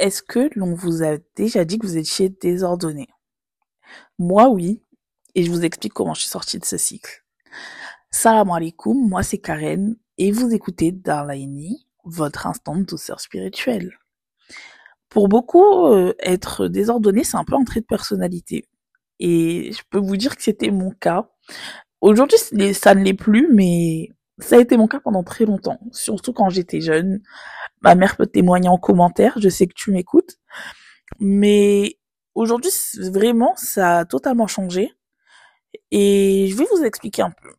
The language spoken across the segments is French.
Est-ce que l'on vous a déjà dit que vous étiez désordonné? Moi, oui, et je vous explique comment je suis sortie de ce cycle. Salam alaikum, moi c'est Karen, et vous écoutez Darlaini, votre instant de douceur spirituelle. Pour beaucoup, euh, être désordonné, c'est un peu un de personnalité. Et je peux vous dire que c'était mon cas. Aujourd'hui, ça ne l'est plus, mais ça a été mon cas pendant très longtemps, surtout quand j'étais jeune. Ma mère peut témoigner en commentaire, je sais que tu m'écoutes. Mais aujourd'hui, vraiment, ça a totalement changé. Et je vais vous expliquer un peu.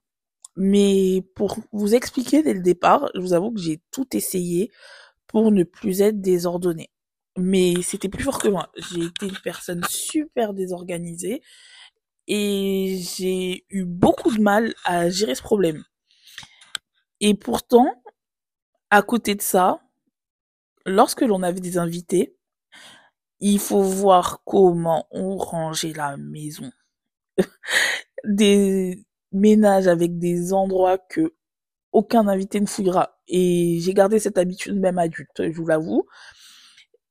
Mais pour vous expliquer dès le départ, je vous avoue que j'ai tout essayé pour ne plus être désordonnée. Mais c'était plus fort que moi. J'ai été une personne super désorganisée et j'ai eu beaucoup de mal à gérer ce problème. Et pourtant, à côté de ça, lorsque l'on avait des invités, il faut voir comment on rangeait la maison. des ménages avec des endroits que aucun invité ne fouillera. Et j'ai gardé cette habitude même adulte, je vous l'avoue.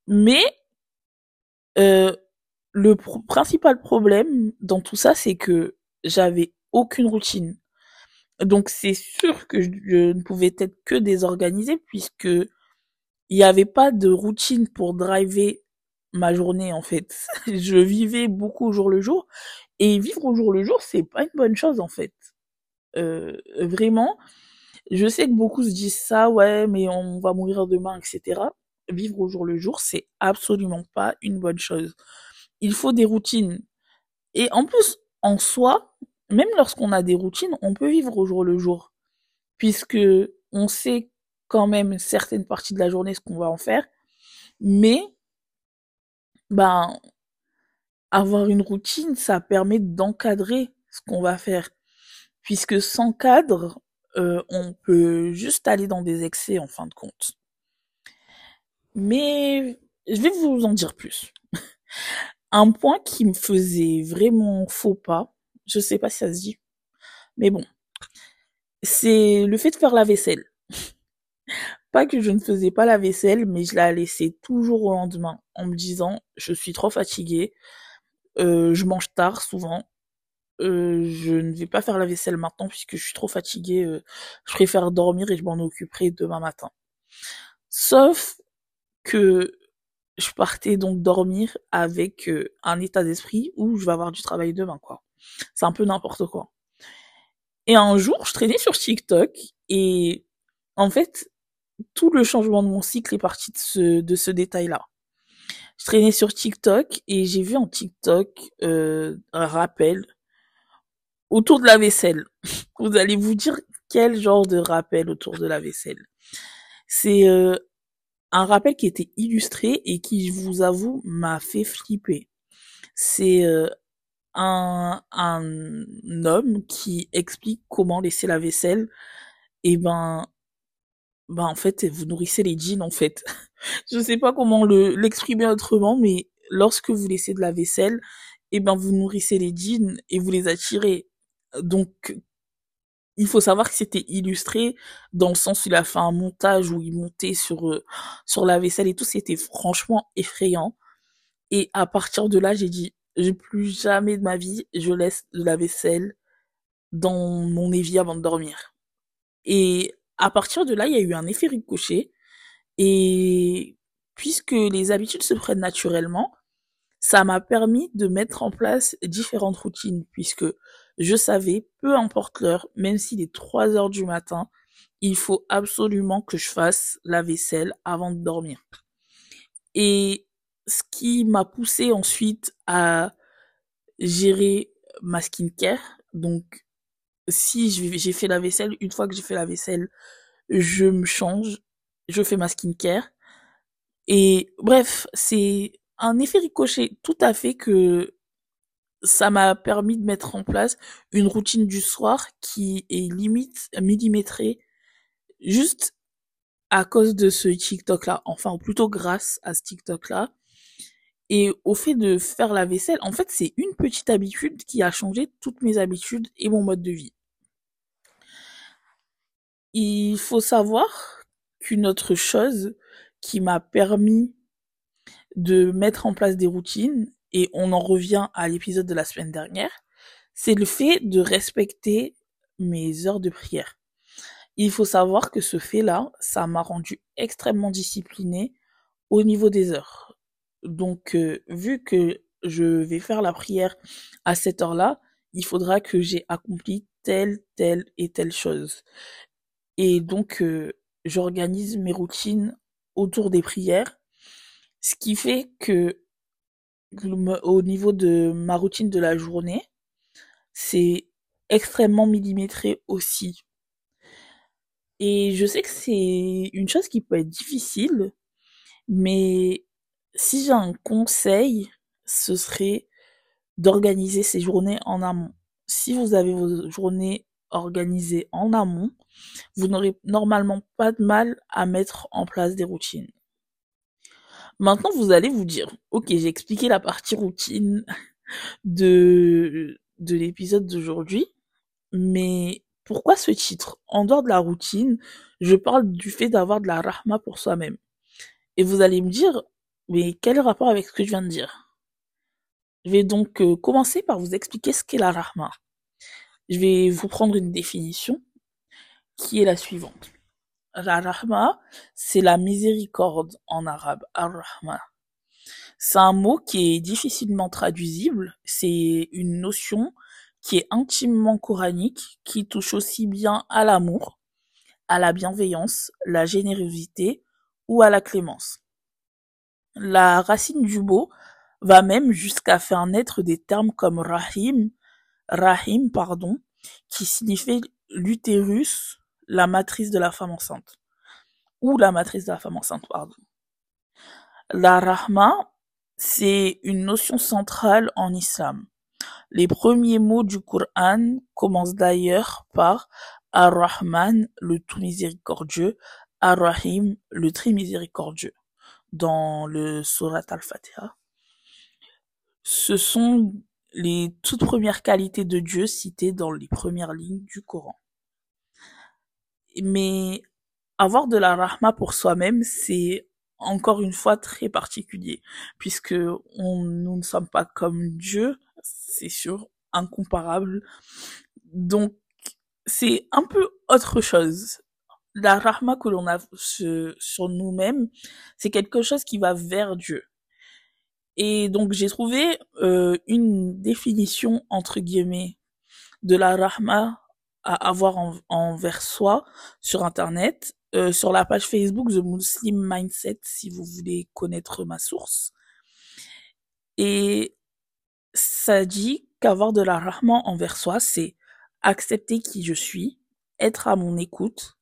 Mais euh, le principal problème dans tout ça, c'est que j'avais aucune routine. Donc c'est sûr que je, ne pouvais être que désorganisée puisque il n'y avait pas de routine pour driver ma journée en fait. je vivais beaucoup au jour le jour et vivre au jour le jour c'est pas une bonne chose en fait. Euh, vraiment, je sais que beaucoup se disent ça, ouais, mais on va mourir demain, etc. Vivre au jour le jour, c'est absolument pas une bonne chose. Il faut des routines. Et en plus, en soi, même lorsqu'on a des routines, on peut vivre au jour le jour, puisque on sait quand même certaines parties de la journée ce qu'on va en faire, mais ben avoir une routine, ça permet d'encadrer ce qu'on va faire, puisque sans cadre, euh, on peut juste aller dans des excès en fin de compte. Mais je vais vous en dire plus. Un point qui me faisait vraiment faux pas, je sais pas si ça se dit. Mais bon. C'est le fait de faire la vaisselle. Pas que je ne faisais pas la vaisselle, mais je la laissais toujours au lendemain en me disant je suis trop fatiguée, euh, je mange tard souvent, euh, je ne vais pas faire la vaisselle maintenant puisque je suis trop fatiguée, euh, je préfère dormir et je m'en occuperai demain matin. Sauf que je partais donc dormir avec un état d'esprit où je vais avoir du travail demain, quoi. C'est un peu n'importe quoi. Et un jour, je traînais sur TikTok et en fait, tout le changement de mon cycle est parti de ce, de ce détail-là. Je traînais sur TikTok et j'ai vu en TikTok euh, un rappel autour de la vaisselle. Vous allez vous dire quel genre de rappel autour de la vaisselle. C'est euh, un rappel qui était illustré et qui, je vous avoue, m'a fait flipper. C'est euh, un, un homme qui explique comment laisser la vaisselle, et ben, ben en fait, vous nourrissez les jeans en fait. Je sais pas comment le l'exprimer autrement, mais lorsque vous laissez de la vaisselle, et ben vous nourrissez les jeans et vous les attirez. Donc il faut savoir que c'était illustré dans le sens où il a fait un montage où il montait sur euh, sur la vaisselle et tout, c'était franchement effrayant. Et à partir de là, j'ai dit j'ai plus jamais de ma vie, je laisse de la vaisselle dans mon évier avant de dormir. Et à partir de là, il y a eu un effet ricochet. Et puisque les habitudes se prennent naturellement, ça m'a permis de mettre en place différentes routines, puisque je savais, peu importe l'heure, même s'il est 3 heures du matin, il faut absolument que je fasse la vaisselle avant de dormir. Et ce qui m'a poussé ensuite à gérer ma skincare. Donc, si j'ai fait la vaisselle, une fois que j'ai fait la vaisselle, je me change, je fais ma skincare. Et bref, c'est un effet ricochet tout à fait que ça m'a permis de mettre en place une routine du soir qui est limite millimétrée juste à cause de ce TikTok là, enfin plutôt grâce à ce TikTok là. Et au fait de faire la vaisselle, en fait, c'est une petite habitude qui a changé toutes mes habitudes et mon mode de vie. Il faut savoir qu'une autre chose qui m'a permis de mettre en place des routines, et on en revient à l'épisode de la semaine dernière, c'est le fait de respecter mes heures de prière. Il faut savoir que ce fait-là, ça m'a rendu extrêmement disciplinée au niveau des heures. Donc, euh, vu que je vais faire la prière à cette heure-là, il faudra que j'ai accompli telle, telle et telle chose. Et donc, euh, j'organise mes routines autour des prières, ce qui fait que au niveau de ma routine de la journée, c'est extrêmement millimétré aussi. Et je sais que c'est une chose qui peut être difficile, mais si j'ai un conseil, ce serait d'organiser ces journées en amont. Si vous avez vos journées organisées en amont, vous n'aurez normalement pas de mal à mettre en place des routines. Maintenant, vous allez vous dire, ok, j'ai expliqué la partie routine de, de l'épisode d'aujourd'hui, mais pourquoi ce titre? En dehors de la routine, je parle du fait d'avoir de la rahma pour soi-même. Et vous allez me dire, mais quel rapport avec ce que je viens de dire? Je vais donc euh, commencer par vous expliquer ce qu'est la rahma. Je vais vous prendre une définition qui est la suivante. La rahma, c'est la miséricorde en arabe, ar-rahma. C'est un mot qui est difficilement traduisible, c'est une notion qui est intimement coranique, qui touche aussi bien à l'amour, à la bienveillance, la générosité ou à la clémence. La racine du mot va même jusqu'à faire naître des termes comme rahim, rahim pardon, qui signifie l'utérus, la matrice de la femme enceinte ou la matrice de la femme enceinte pardon. La rahma, c'est une notion centrale en islam. Les premiers mots du Coran commencent d'ailleurs par Ar-Rahman, le tout miséricordieux, Ar-Rahim, le très miséricordieux, dans le Surat al-Fatiha. Ce sont les toutes premières qualités de Dieu citées dans les premières lignes du Coran. Mais avoir de la rahma pour soi-même, c'est encore une fois très particulier, puisque nous ne sommes pas comme Dieu, c'est sûr, incomparable. Donc, c'est un peu autre chose. La rahma que l'on a sur nous-mêmes, c'est quelque chose qui va vers Dieu. Et donc, j'ai trouvé euh, une définition, entre guillemets, de la rahma à avoir envers soi sur Internet, euh, sur la page Facebook The Muslim Mindset, si vous voulez connaître ma source. Et ça dit qu'avoir de la rahman envers soi, c'est accepter qui je suis, être à mon écoute,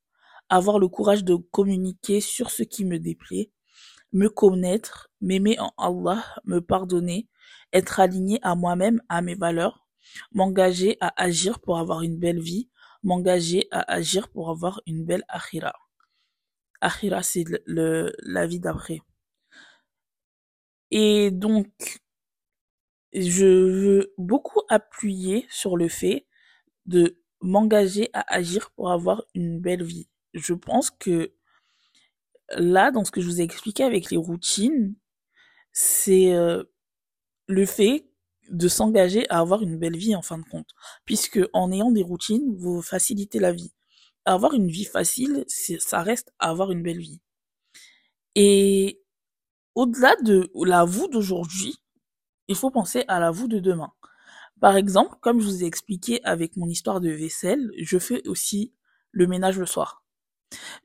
avoir le courage de communiquer sur ce qui me déplaît, me connaître, m'aimer en Allah, me pardonner, être aligné à moi-même, à mes valeurs, m'engager à agir pour avoir une belle vie, m'engager à agir pour avoir une belle akhira. Akhira, c'est la vie d'après. Et donc, je veux beaucoup appuyer sur le fait de m'engager à agir pour avoir une belle vie. Je pense que là, dans ce que je vous ai expliqué avec les routines, c'est euh, le fait de s'engager à avoir une belle vie en fin de compte. Puisque en ayant des routines, vous facilitez la vie. Avoir une vie facile, ça reste avoir une belle vie. Et au-delà de la vous d'aujourd'hui, il faut penser à la vous de demain. Par exemple, comme je vous ai expliqué avec mon histoire de vaisselle, je fais aussi le ménage le soir.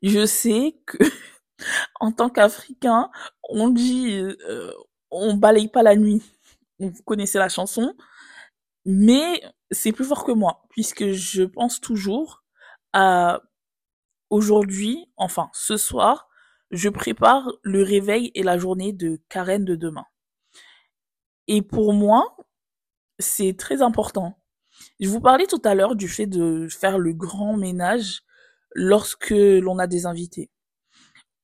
Je sais que en tant qu'Africain, on dit euh, on balaye pas la nuit. Vous connaissez la chanson, mais c'est plus fort que moi puisque je pense toujours à aujourd'hui, enfin ce soir, je prépare le réveil et la journée de Karen de demain. Et pour moi, c'est très important. Je vous parlais tout à l'heure du fait de faire le grand ménage lorsque l'on a des invités.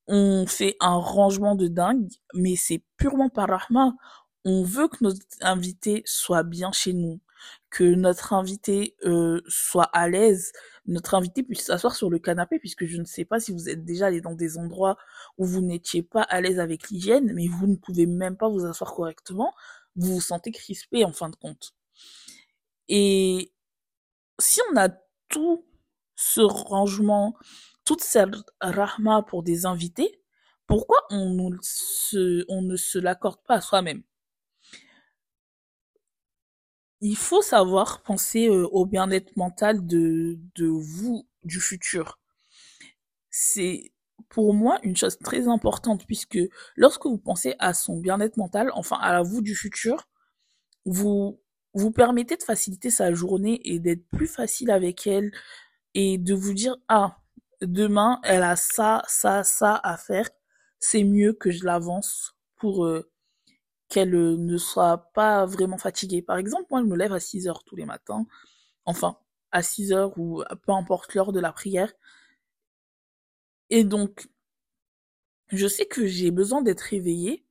On fait un rangement de dingue, mais c'est purement par rahma. On veut que nos invités soient bien chez nous, que notre invité euh, soit à l'aise, notre invité puisse s'asseoir sur le canapé, puisque je ne sais pas si vous êtes déjà allé dans des endroits où vous n'étiez pas à l'aise avec l'hygiène, mais vous ne pouvez même pas vous asseoir correctement, vous vous sentez crispé en fin de compte. Et si on a tout ce rangement, toute cette rahma pour des invités, pourquoi on, ne se l'accorde pas à soi-même? Il faut savoir penser euh, au bien-être mental de, de vous, du futur. C'est pour moi une chose très importante puisque lorsque vous pensez à son bien-être mental, enfin à la vous du futur, vous vous permettez de faciliter sa journée et d'être plus facile avec elle et de vous dire ah demain elle a ça ça ça à faire c'est mieux que je l'avance pour euh, qu'elle euh, ne soit pas vraiment fatiguée. Par exemple, moi, je me lève à 6 heures tous les matins. Enfin, à 6 heures ou peu importe l'heure de la prière. Et donc, je sais que j'ai besoin d'être réveillée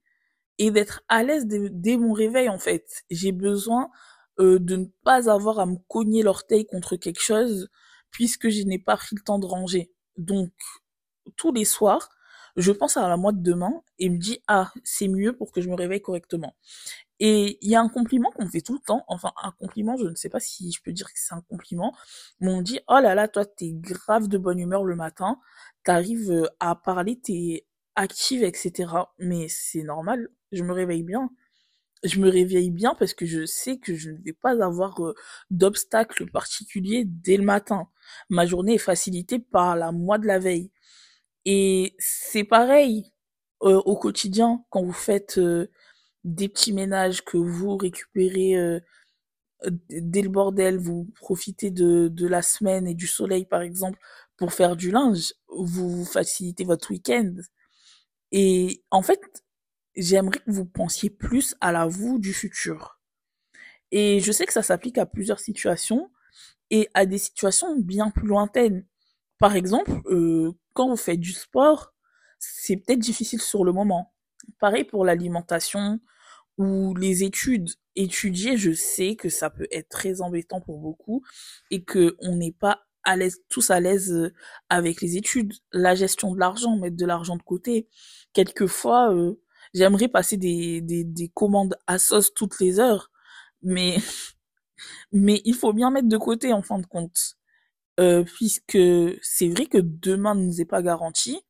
et d'être à l'aise dès, mon réveil, en fait. J'ai besoin euh, de ne pas avoir à me cogner l'orteil contre quelque chose puisque je n'ai pas pris le temps de ranger. Donc, tous les soirs, je pense à la moi de demain et me dis ah c'est mieux pour que je me réveille correctement. Et il y a un compliment qu'on fait tout le temps, enfin un compliment, je ne sais pas si je peux dire que c'est un compliment, mais on dit oh là là toi t'es grave de bonne humeur le matin, t'arrives euh, à parler, t'es active etc. Mais c'est normal, je me réveille bien. Je me réveille bien parce que je sais que je ne vais pas avoir euh, d'obstacles particuliers dès le matin. Ma journée est facilitée par la moi de la veille. Et c'est pareil euh, au quotidien quand vous faites euh, des petits ménages, que vous récupérez euh, dès le bordel, vous profitez de, de la semaine et du soleil par exemple pour faire du linge, vous facilitez votre week-end. Et en fait, j'aimerais que vous pensiez plus à la vous du futur. Et je sais que ça s'applique à plusieurs situations et à des situations bien plus lointaines. Par exemple, euh, quand vous faites du sport, c'est peut-être difficile sur le moment. Pareil pour l'alimentation ou les études. Étudier, je sais que ça peut être très embêtant pour beaucoup et que on n'est pas tous à l'aise avec les études. La gestion de l'argent, mettre de l'argent de côté. Quelquefois, euh, j'aimerais passer des, des, des commandes à sauce toutes les heures, mais, mais il faut bien mettre de côté en fin de compte. Euh, puisque c'est vrai que demain ne nous est pas garanti,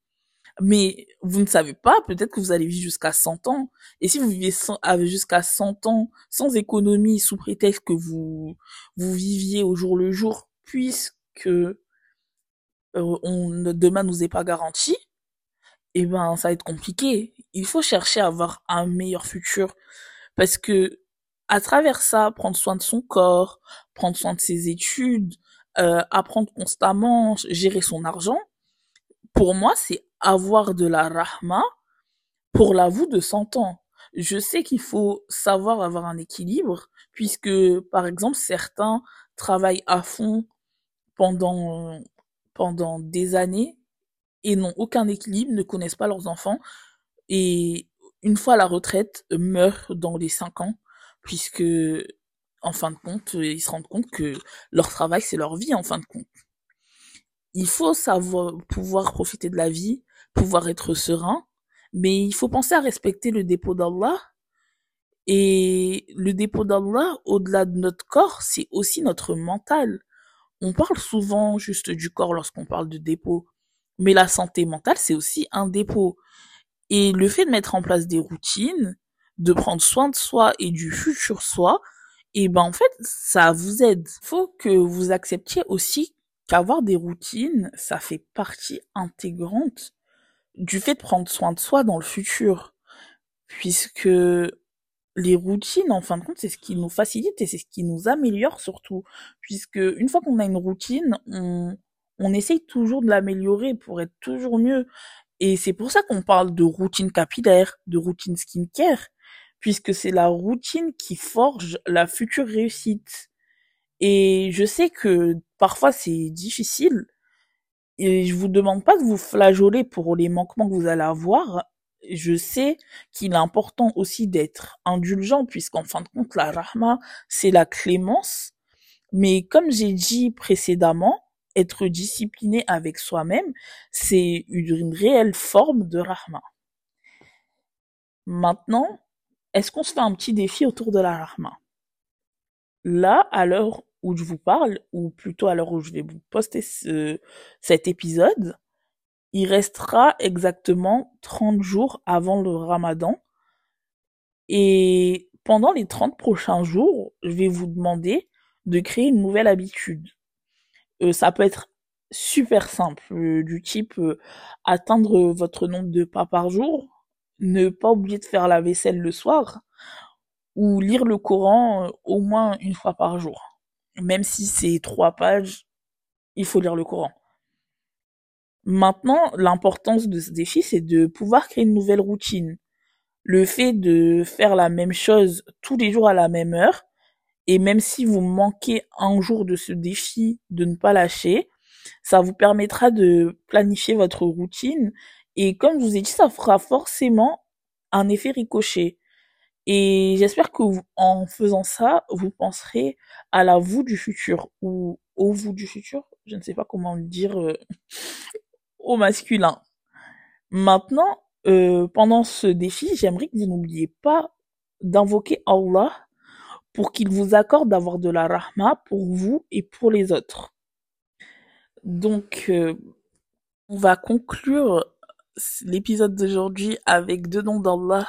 mais vous ne savez pas, peut-être que vous allez vivre jusqu'à 100 ans. Et si vous vivez jusqu'à 100 ans sans économie, sous prétexte que vous vous viviez au jour le jour, puisque euh, on, demain nous est pas garanti, eh ben ça va être compliqué. Il faut chercher à avoir un meilleur futur parce que à travers ça, prendre soin de son corps, prendre soin de ses études, euh, apprendre constamment, gérer son argent, pour moi, c'est avoir de la rahma pour la vous de 100 ans. Je sais qu'il faut savoir avoir un équilibre, puisque, par exemple, certains travaillent à fond pendant, pendant des années et n'ont aucun équilibre, ne connaissent pas leurs enfants, et une fois la retraite, meurent dans les 5 ans, puisque en fin de compte, euh, ils se rendent compte que leur travail, c'est leur vie, en fin de compte. Il faut savoir pouvoir profiter de la vie, pouvoir être serein, mais il faut penser à respecter le dépôt d'Allah. Et le dépôt d'Allah, au-delà de notre corps, c'est aussi notre mental. On parle souvent juste du corps lorsqu'on parle de dépôt, mais la santé mentale, c'est aussi un dépôt. Et le fait de mettre en place des routines, de prendre soin de soi et du futur soi, et ben en fait, ça vous aide. Faut que vous acceptiez aussi qu'avoir des routines, ça fait partie intégrante du fait de prendre soin de soi dans le futur. Puisque les routines, en fin de compte, c'est ce qui nous facilite et c'est ce qui nous améliore surtout. Puisque une fois qu'on a une routine, on, on essaye toujours de l'améliorer pour être toujours mieux. Et c'est pour ça qu'on parle de routine capillaire, de routine skincare, puisque c'est la routine qui forge la future réussite. Et je sais que parfois c'est difficile, et je vous demande pas de vous flageoler pour les manquements que vous allez avoir, Je sais qu'il est important aussi d'être indulgent puisqu'en fin de compte, la rahma, c'est la clémence. Mais comme j'ai dit précédemment, être discipliné avec soi-même, c'est une réelle forme de rahma. Maintenant, est-ce qu'on se fait un petit défi autour de la rahma? Là, à l'heure où je vous parle, ou plutôt à l'heure où je vais vous poster cet épisode, il restera exactement 30 jours avant le ramadan. Et pendant les 30 prochains jours, je vais vous demander de créer une nouvelle habitude. Euh, ça peut être super simple, euh, du type euh, atteindre votre nombre de pas par jour, ne pas oublier de faire la vaisselle le soir, ou lire le Coran au moins une fois par jour. Même si c'est trois pages, il faut lire le Coran. Maintenant, l'importance de ce défi, c'est de pouvoir créer une nouvelle routine. Le fait de faire la même chose tous les jours à la même heure, et même si vous manquez un jour de ce défi, de ne pas lâcher, ça vous permettra de planifier votre routine. Et comme je vous ai dit, ça fera forcément un effet ricochet. Et j'espère que en faisant ça, vous penserez à la vous du futur ou au vous du futur. Je ne sais pas comment le dire euh, au masculin. Maintenant, euh, pendant ce défi, j'aimerais que vous n'oubliez pas d'invoquer Allah pour qu'il vous accorde d'avoir de la rahma pour vous et pour les autres. Donc, euh, on va conclure l'épisode d'aujourd'hui avec deux noms d'Allah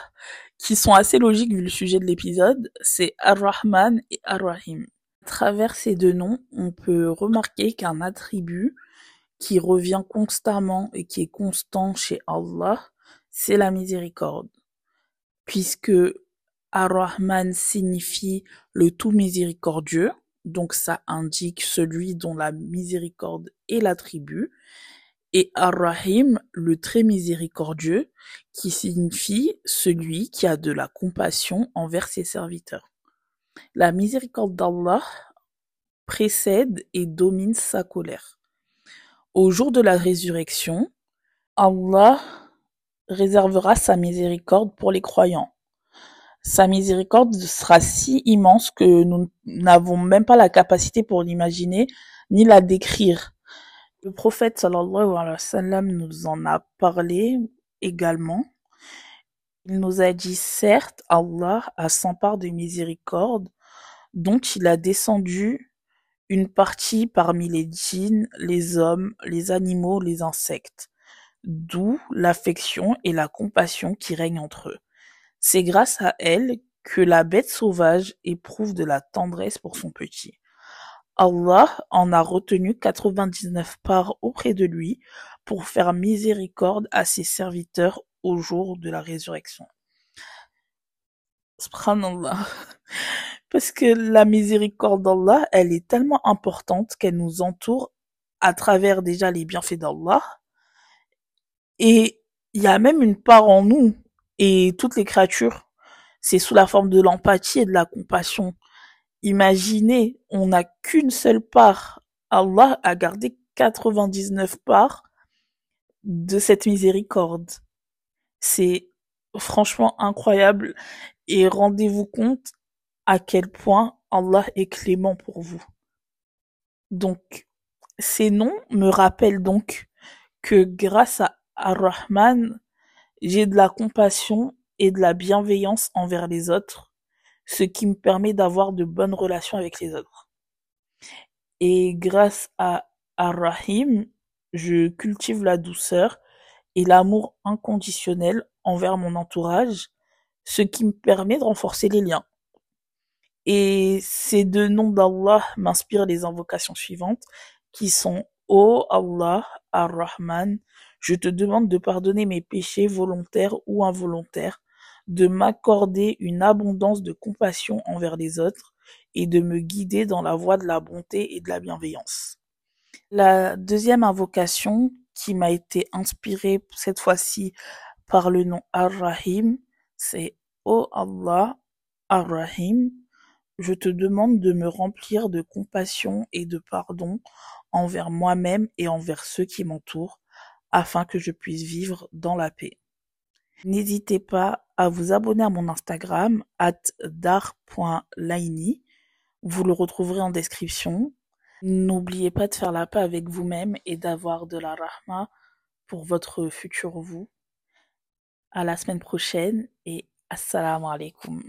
qui sont assez logiques vu le sujet de l'épisode. C'est Ar-Rahman et Ar-Rahim. À travers ces deux noms, on peut remarquer qu'un attribut qui revient constamment et qui est constant chez Allah, c'est la miséricorde. Puisque Ar-Rahman signifie le tout miséricordieux, donc ça indique celui dont la miséricorde est l'attribut, et Ar-Rahim, le très miséricordieux, qui signifie celui qui a de la compassion envers ses serviteurs. La miséricorde d'Allah précède et domine sa colère. Au jour de la résurrection, Allah réservera sa miséricorde pour les croyants. Sa miséricorde sera si immense que nous n'avons même pas la capacité pour l'imaginer ni la décrire. Le prophète sallallahu wa sallam nous en a parlé également. Il nous a dit certes Allah a cent part de miséricorde dont il a descendu une partie parmi les djinns, les hommes, les animaux, les insectes, d'où l'affection et la compassion qui règnent entre eux. C'est grâce à elle que la bête sauvage éprouve de la tendresse pour son petit. Allah en a retenu quatre-vingt-dix-neuf parts auprès de lui pour faire miséricorde à ses serviteurs au jour de la résurrection. Subhanallah. Parce que la miséricorde d'Allah, elle est tellement importante qu'elle nous entoure à travers déjà les bienfaits d'Allah. Et il y a même une part en nous et toutes les créatures, c'est sous la forme de l'empathie et de la compassion. Imaginez, on n'a qu'une seule part. Allah a gardé 99 parts de cette miséricorde. C'est franchement incroyable et rendez-vous compte à quel point Allah est clément pour vous. Donc, ces noms me rappellent donc que grâce à Ar-Rahman, j'ai de la compassion et de la bienveillance envers les autres, ce qui me permet d'avoir de bonnes relations avec les autres. Et grâce à Ar-Rahim, je cultive la douceur et l'amour inconditionnel envers mon entourage, ce qui me permet de renforcer les liens. Et ces deux noms d'Allah m'inspirent les invocations suivantes qui sont Ô Allah, Ar-Rahman, je te demande de pardonner mes péchés volontaires ou involontaires, de m'accorder une abondance de compassion envers les autres et de me guider dans la voie de la bonté et de la bienveillance. La deuxième invocation qui m'a été inspirée cette fois-ci par le nom Ar-Rahim, c'est Ô Allah, Ar-Rahim, je te demande de me remplir de compassion et de pardon envers moi-même et envers ceux qui m'entourent, afin que je puisse vivre dans la paix. N'hésitez pas à vous abonner à mon Instagram, at dar.laini. Vous le retrouverez en description. N'oubliez pas de faire la paix avec vous-même et d'avoir de la rahma pour votre futur vous. À la semaine prochaine et assalamu alaikum.